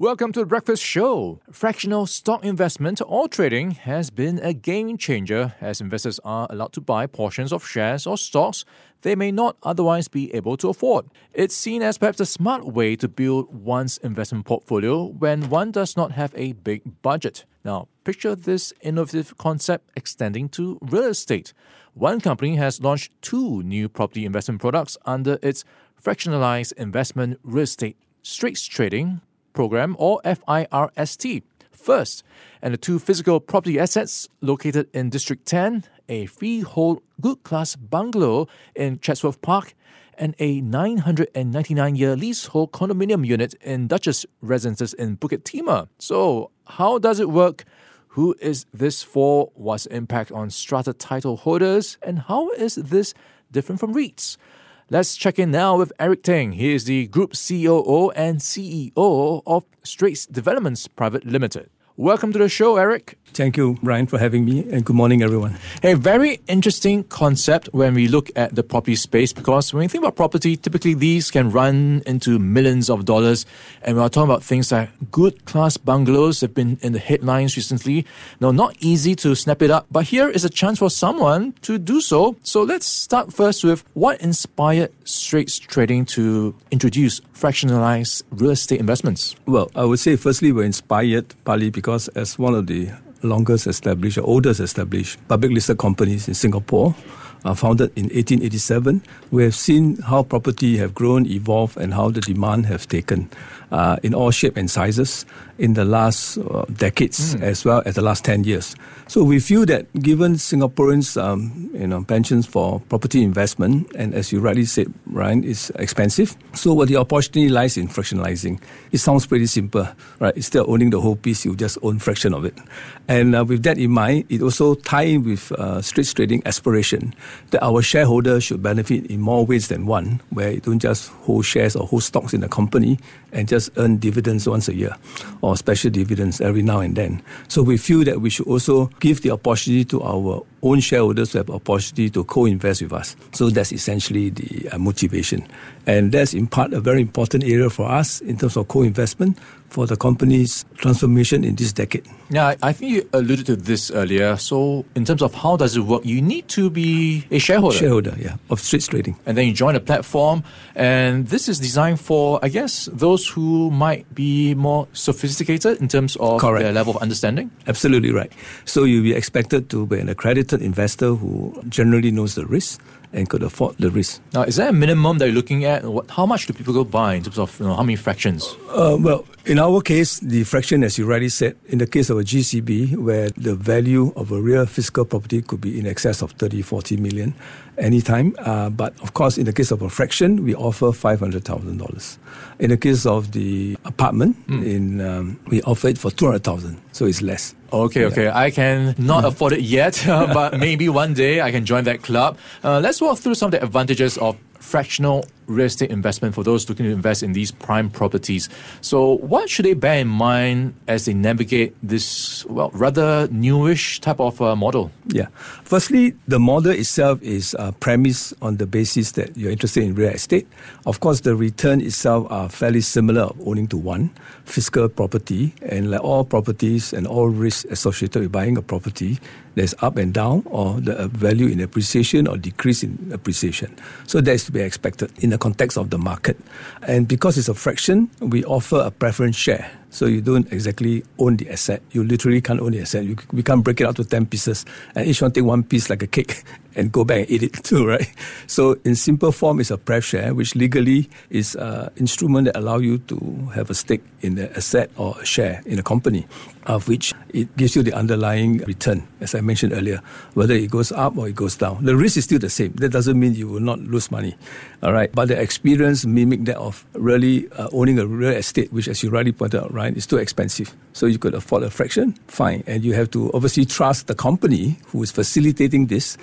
Welcome to the Breakfast Show. Fractional stock investment or trading has been a game changer as investors are allowed to buy portions of shares or stocks they may not otherwise be able to afford. It's seen as perhaps a smart way to build one's investment portfolio when one does not have a big budget. Now, picture this innovative concept extending to real estate. One company has launched two new property investment products under its fractionalized investment real estate straits trading program or FIRST. First, and the two physical property assets located in District 10, a freehold good class bungalow in Chatsworth Park, and a 999 year leasehold condominium unit in Duchess Residences in Bukit Timah. So, how does it work? Who is this for? What's impact on strata title holders? And how is this different from REITs? Let's check in now with Eric Teng. He is the Group COO and CEO of Straits Developments Private Limited. Welcome to the show, Eric. Thank you, Brian, for having me, and good morning, everyone. A very interesting concept when we look at the property space because when we think about property, typically these can run into millions of dollars. And we are talking about things like good class bungalows have been in the headlines recently. Now, not easy to snap it up, but here is a chance for someone to do so. So let's start first with what inspired Straits Trading to introduce fractionalized real estate investments? Well, I would say firstly we're inspired partly because as one of the longest established, oldest established public listed companies in Singapore, uh, founded in 1887, we have seen how property have grown, evolved, and how the demand have taken uh, in all shape and sizes in the last uh, decades mm. as well as the last 10 years. So we feel that given Singaporeans' um, you know, pensions for property investment, and as you rightly said, Ryan, is expensive. So what the opportunity lies in fractionalizing. It sounds pretty simple, right? Instead of owning the whole piece, you just own fraction of it. And uh, with that in mind, it also ties in with uh, straits trading aspiration that our shareholders should benefit in more ways than one, where you don't just hold shares or hold stocks in the company and just earn dividends once a year or special dividends every now and then. So we feel that we should also give the opportunity to our own shareholders to have opportunity to co-invest with us. So that's essentially the uh, motivation. And that's in part a very important area for us in terms of co-investment for the company's transformation in this decade. Yeah, I think you alluded to this earlier. So, in terms of how does it work, you need to be a shareholder. Shareholder, yeah, of Straits Trading. And then you join a platform, and this is designed for, I guess, those who might be more sophisticated in terms of Correct. their level of understanding. Absolutely right. So you'll be expected to be an accredited investor who generally knows the risk and could afford the risk. Now, is there a minimum that you're looking at? What, how much do people go buy in terms of you know, how many fractions? Uh, well, in our case, the fraction, as you rightly said, in the case of a GCB, where the value of a real physical property could be in excess of 30, 40 million anytime. Uh, but of course, in the case of a fraction, we offer $500,000. In the case of the apartment, mm. in um, we offer it for 200000 so it's less. Okay, okay. I can not mm. afford it yet, but maybe one day I can join that club. Uh, let's walk through some of the advantages of fractional real estate investment for those looking to invest in these prime properties. So, what should they bear in mind as they navigate this, well, rather newish type of uh, model? Yeah. Firstly, the model itself is uh, premised on the basis that you're interested in real estate. Of course, the return itself are fairly similar owning to one physical property, and like all properties and all risks associated with buying a property, there's up and down, or the value in appreciation or decrease in appreciation. So that's to be expected in the context of the market. And because it's a fraction, we offer a preference share. So you don't exactly own the asset. You literally can't own the asset. You, we can't break it out to 10 pieces and each one take one piece like a cake and go back and eat it too, right? So in simple form, it's a pref share, which legally is an instrument that allow you to have a stake in the asset or a share in a company, of which it gives you the underlying return, as I mentioned earlier, whether it goes up or it goes down. The risk is still the same. That doesn't mean you will not lose money, all right? But the experience mimic that of really uh, owning a real estate, which as you rightly pointed out, right? It's too expensive. So you could afford a fraction, fine. And you have to obviously trust the company who is facilitating this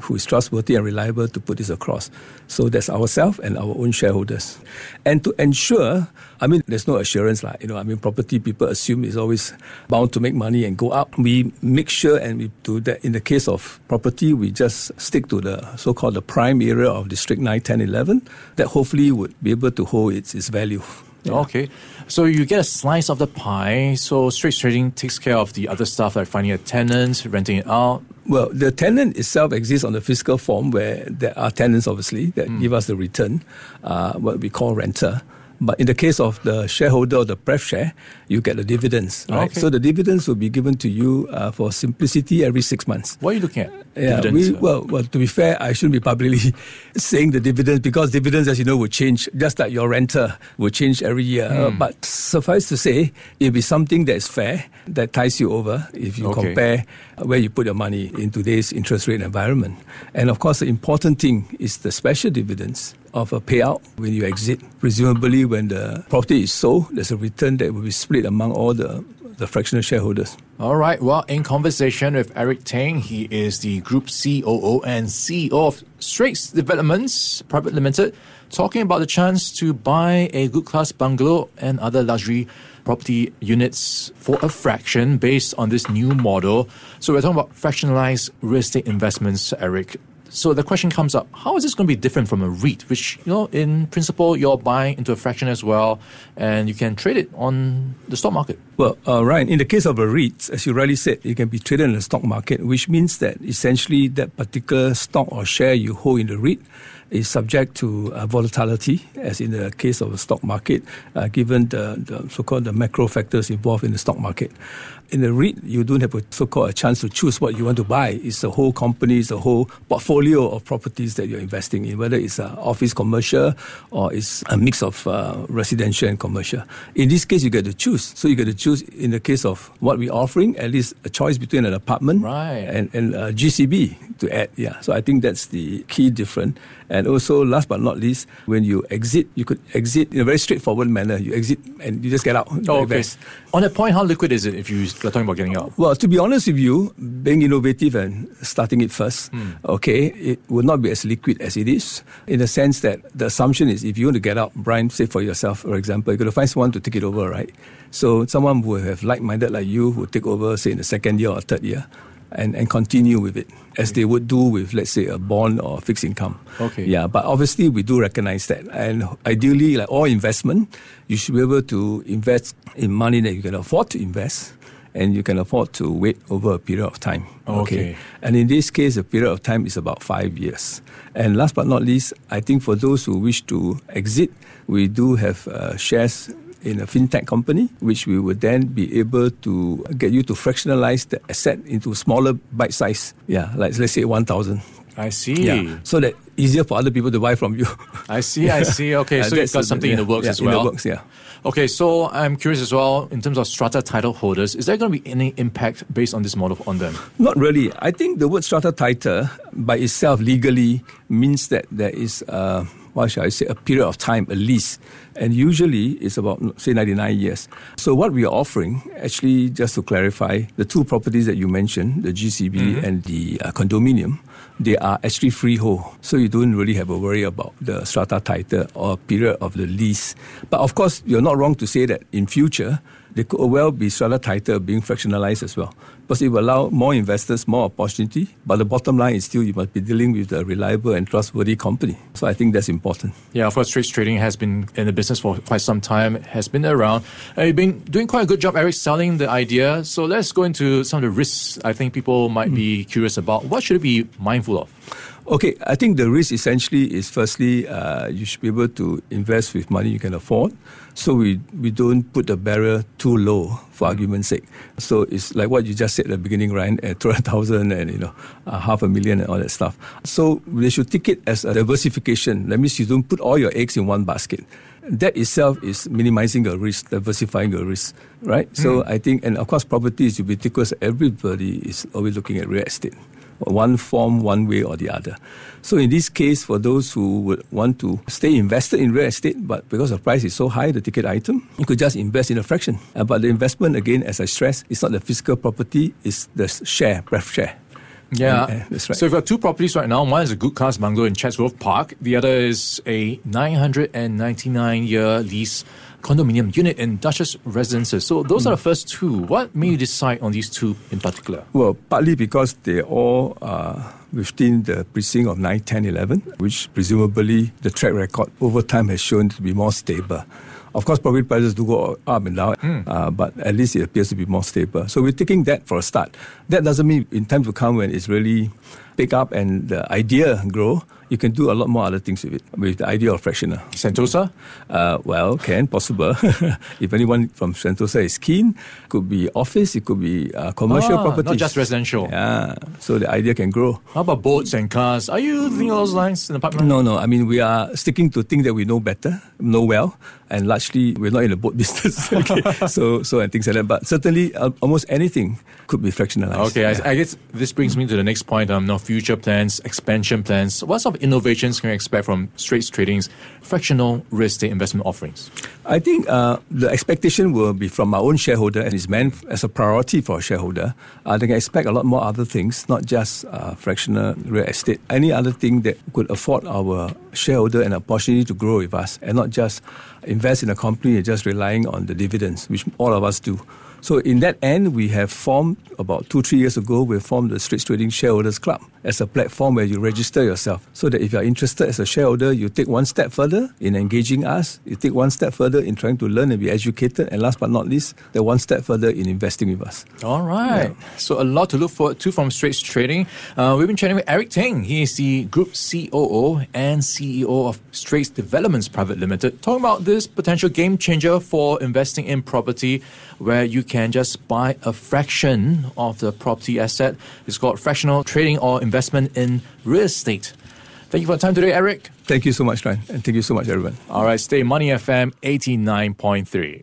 who is trustworthy and reliable to put this across. So that's ourselves and our own shareholders. And to ensure, I mean, there's no assurance, like, you know, I mean, property people assume is always bound to make money and go up. We make sure and we do that. In the case of property, we just stick to the so-called the prime area of District 9, 10, 11 that hopefully would be able to hold its, its value. Yeah. Okay. So you get a slice of the pie. So Straits Trading takes care of the other stuff like finding a tenant, renting it out. Well, the tenant itself exists on the physical form where there are tenants, obviously, that mm. give us the return, uh, what we call renter. But in the case of the shareholder or the pref share, you get the dividends, right? Okay. So the dividends will be given to you uh, for simplicity every six months. What are you looking at? Yeah, we, well, well, to be fair, I shouldn't be publicly saying the dividends because dividends, as you know, will change, just like your renter will change every year. Mm. Uh, but suffice to say, it'll be something that's fair, that ties you over if you okay. compare where you put your money in today's interest rate environment. And of course, the important thing is the special dividends of a payout when you exit. Presumably, when the property is sold, there's a return that will be split among all the, the fractional shareholders. All right. Well, in conversation with Eric Teng, he is the group COO and CEO of Straits Developments Private Limited, talking about the chance to buy a good class bungalow and other luxury property units for a fraction based on this new model. So we're talking about fractionalized real estate investments, Eric. So the question comes up: How is this going to be different from a REIT, which you know, in principle, you're buying into a fraction as well, and you can trade it on the stock market? Well, uh, Ryan, in the case of a REIT, as you rightly said, it can be traded in the stock market, which means that essentially that particular stock or share you hold in the REIT is subject to uh, volatility, as in the case of the stock market, uh, given the, the so-called the macro factors involved in the stock market in the REIT, you don't have a so-called a chance to choose what you want to buy. It's the whole company, it's the whole portfolio of properties that you're investing in, whether it's uh, office commercial or it's a mix of uh, residential and commercial. In this case, you get to choose. So you get to choose, in the case of what we're offering, at least a choice between an apartment right. and, and uh, GCB to add. Yeah. So I think that's the key difference. And also, last but not least, when you exit, you could exit in a very straightforward manner. You exit and you just get out. Oh, okay. On that point, how liquid is it if you talking about getting out? Well, to be honest with you, being innovative and starting it first, mm. okay, it would not be as liquid as it is in the sense that the assumption is if you want to get out, Brian, say for yourself, for example, you're going to find someone to take it over, right? So someone who have like-minded like you who take over, say, in the second year or third year and, and continue with it as they would do with, let's say, a bond or fixed income. Okay. Yeah, but obviously we do recognize that. And ideally, like all investment, you should be able to invest in money that you can afford to invest and you can afford to wait over a period of time. Okay. okay. And in this case, the period of time is about five years. And last but not least, I think for those who wish to exit, we do have uh, shares in a fintech company, which we would then be able to get you to fractionalize the asset into smaller bite size. Yeah, like let's say 1,000. I see. Yeah, so that easier for other people to buy from you. I see, I see. Okay, so you've got something yeah, in the works yeah, as well. In the works, yeah. Okay, so I'm curious as well, in terms of strata title holders, is there going to be any impact based on this model on them? Not really. I think the word strata title by itself legally means that there is, uh, what shall I say, a period of time, a lease and usually it's about say 99 years. So what we are offering, actually, just to clarify, the two properties that you mentioned, the GCB mm-hmm. and the uh, condominium, they are actually freehold. So you don't really have a worry about the strata title or period of the lease. But of course, you're not wrong to say that in future there could well be strata title being fractionalized as well because it will allow more investors more opportunity. But the bottom line is still you must be dealing with a reliable and trustworthy company. So I think that's important. Yeah, of course, Straits Trading has been in the business for quite some time, has been around. And you've been doing quite a good job, Eric, selling the idea. So let's go into some of the risks I think people might mm. be curious about. What should we be mindful of? Okay, I think the risk essentially is firstly, uh, you should be able to invest with money you can afford. So we, we don't put the barrier too low for argument's sake. So it's like what you just said at the beginning, Ryan, at 200,000 and, you know, uh, half a million and all that stuff. So they should take it as a diversification. That means you don't put all your eggs in one basket. That itself is minimizing your risk, diversifying your risk, right? Mm. So I think, and of course, property is ubiquitous. Everybody is always looking at real estate. One form, one way or the other. So in this case, for those who would want to stay invested in real estate, but because the price is so high, the ticket item, you could just invest in a fraction. Uh, but the investment, again, as I stress, is not the physical property, it's the share, pref share. Yeah, And, uh, that's right. So we've got two properties right now. One is a good class bungalow in Chatsworth Park. The other is a 999 year lease condominium unit in Duchess Residences. So those are the first two. What made you decide on these two in particular? Well, partly because they all are within the precinct of 9, 10, 11, which presumably the track record over time has shown to be more stable. Of course, property prices do go up and down, uh, but at least it appears to be more stable. So we're taking that for a start. That doesn't mean in time to come when it's really pick up and the idea grow, you can do a lot more other things with it, with the idea of fractional. Sentosa? Uh, well, can possible. if anyone from Sentosa is keen, could be office, it could be uh, commercial Ah, property, not just residential. Yeah, so the idea can grow. How about boats and cars? Are you thinking along those lines in the pipeline? No, no. I mean, we are sticking to things that we know better, know well, and largely we're not in the boat business. okay? so, so and things like that. But certainly, uh, almost anything could be fractionalized. Okay, I, I guess this brings me to the next point. Um, now future plans, expansion plans. What sort of innovations can we expect from Straits Trading's fractional real estate investment offerings? I think uh, the expectation will be from our own shareholder, and it's meant as a priority for a shareholder. Uh, they can expect a lot more other things, not just uh, fractional real estate. Any other thing that could afford our shareholder an opportunity to grow with us, and not just invest in a company and just relying on the dividends, which all of us do. So in that end, we have formed about two, three years ago, we formed the Straits Trading Shareholders Club as a platform where you register yourself. So that if you're interested as a shareholder, you take one step further in engaging us, you take one step further in trying to learn and be educated, and last but not least, the one step further in investing with us. All right. So a lot to look forward to from Straits Trading. Uh, we've been chatting with Eric Teng. He is the group COO and CEO of Straits Developments Private Limited. Talking about this potential game changer for investing in property, where you can just buy a fraction of the property asset. It's called fractional trading or investment in real estate. Thank you for the time today, Eric. Thank you so much, Ryan, and thank you so much, everyone. All right, stay Money FM 89.3.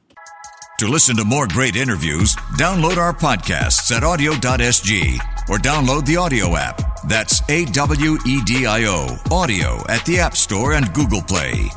To listen to more great interviews, download our podcasts at awedio.sg or download the AWEDIO app. That's A W E D I O, AWEDIO at the App Store and Google Play.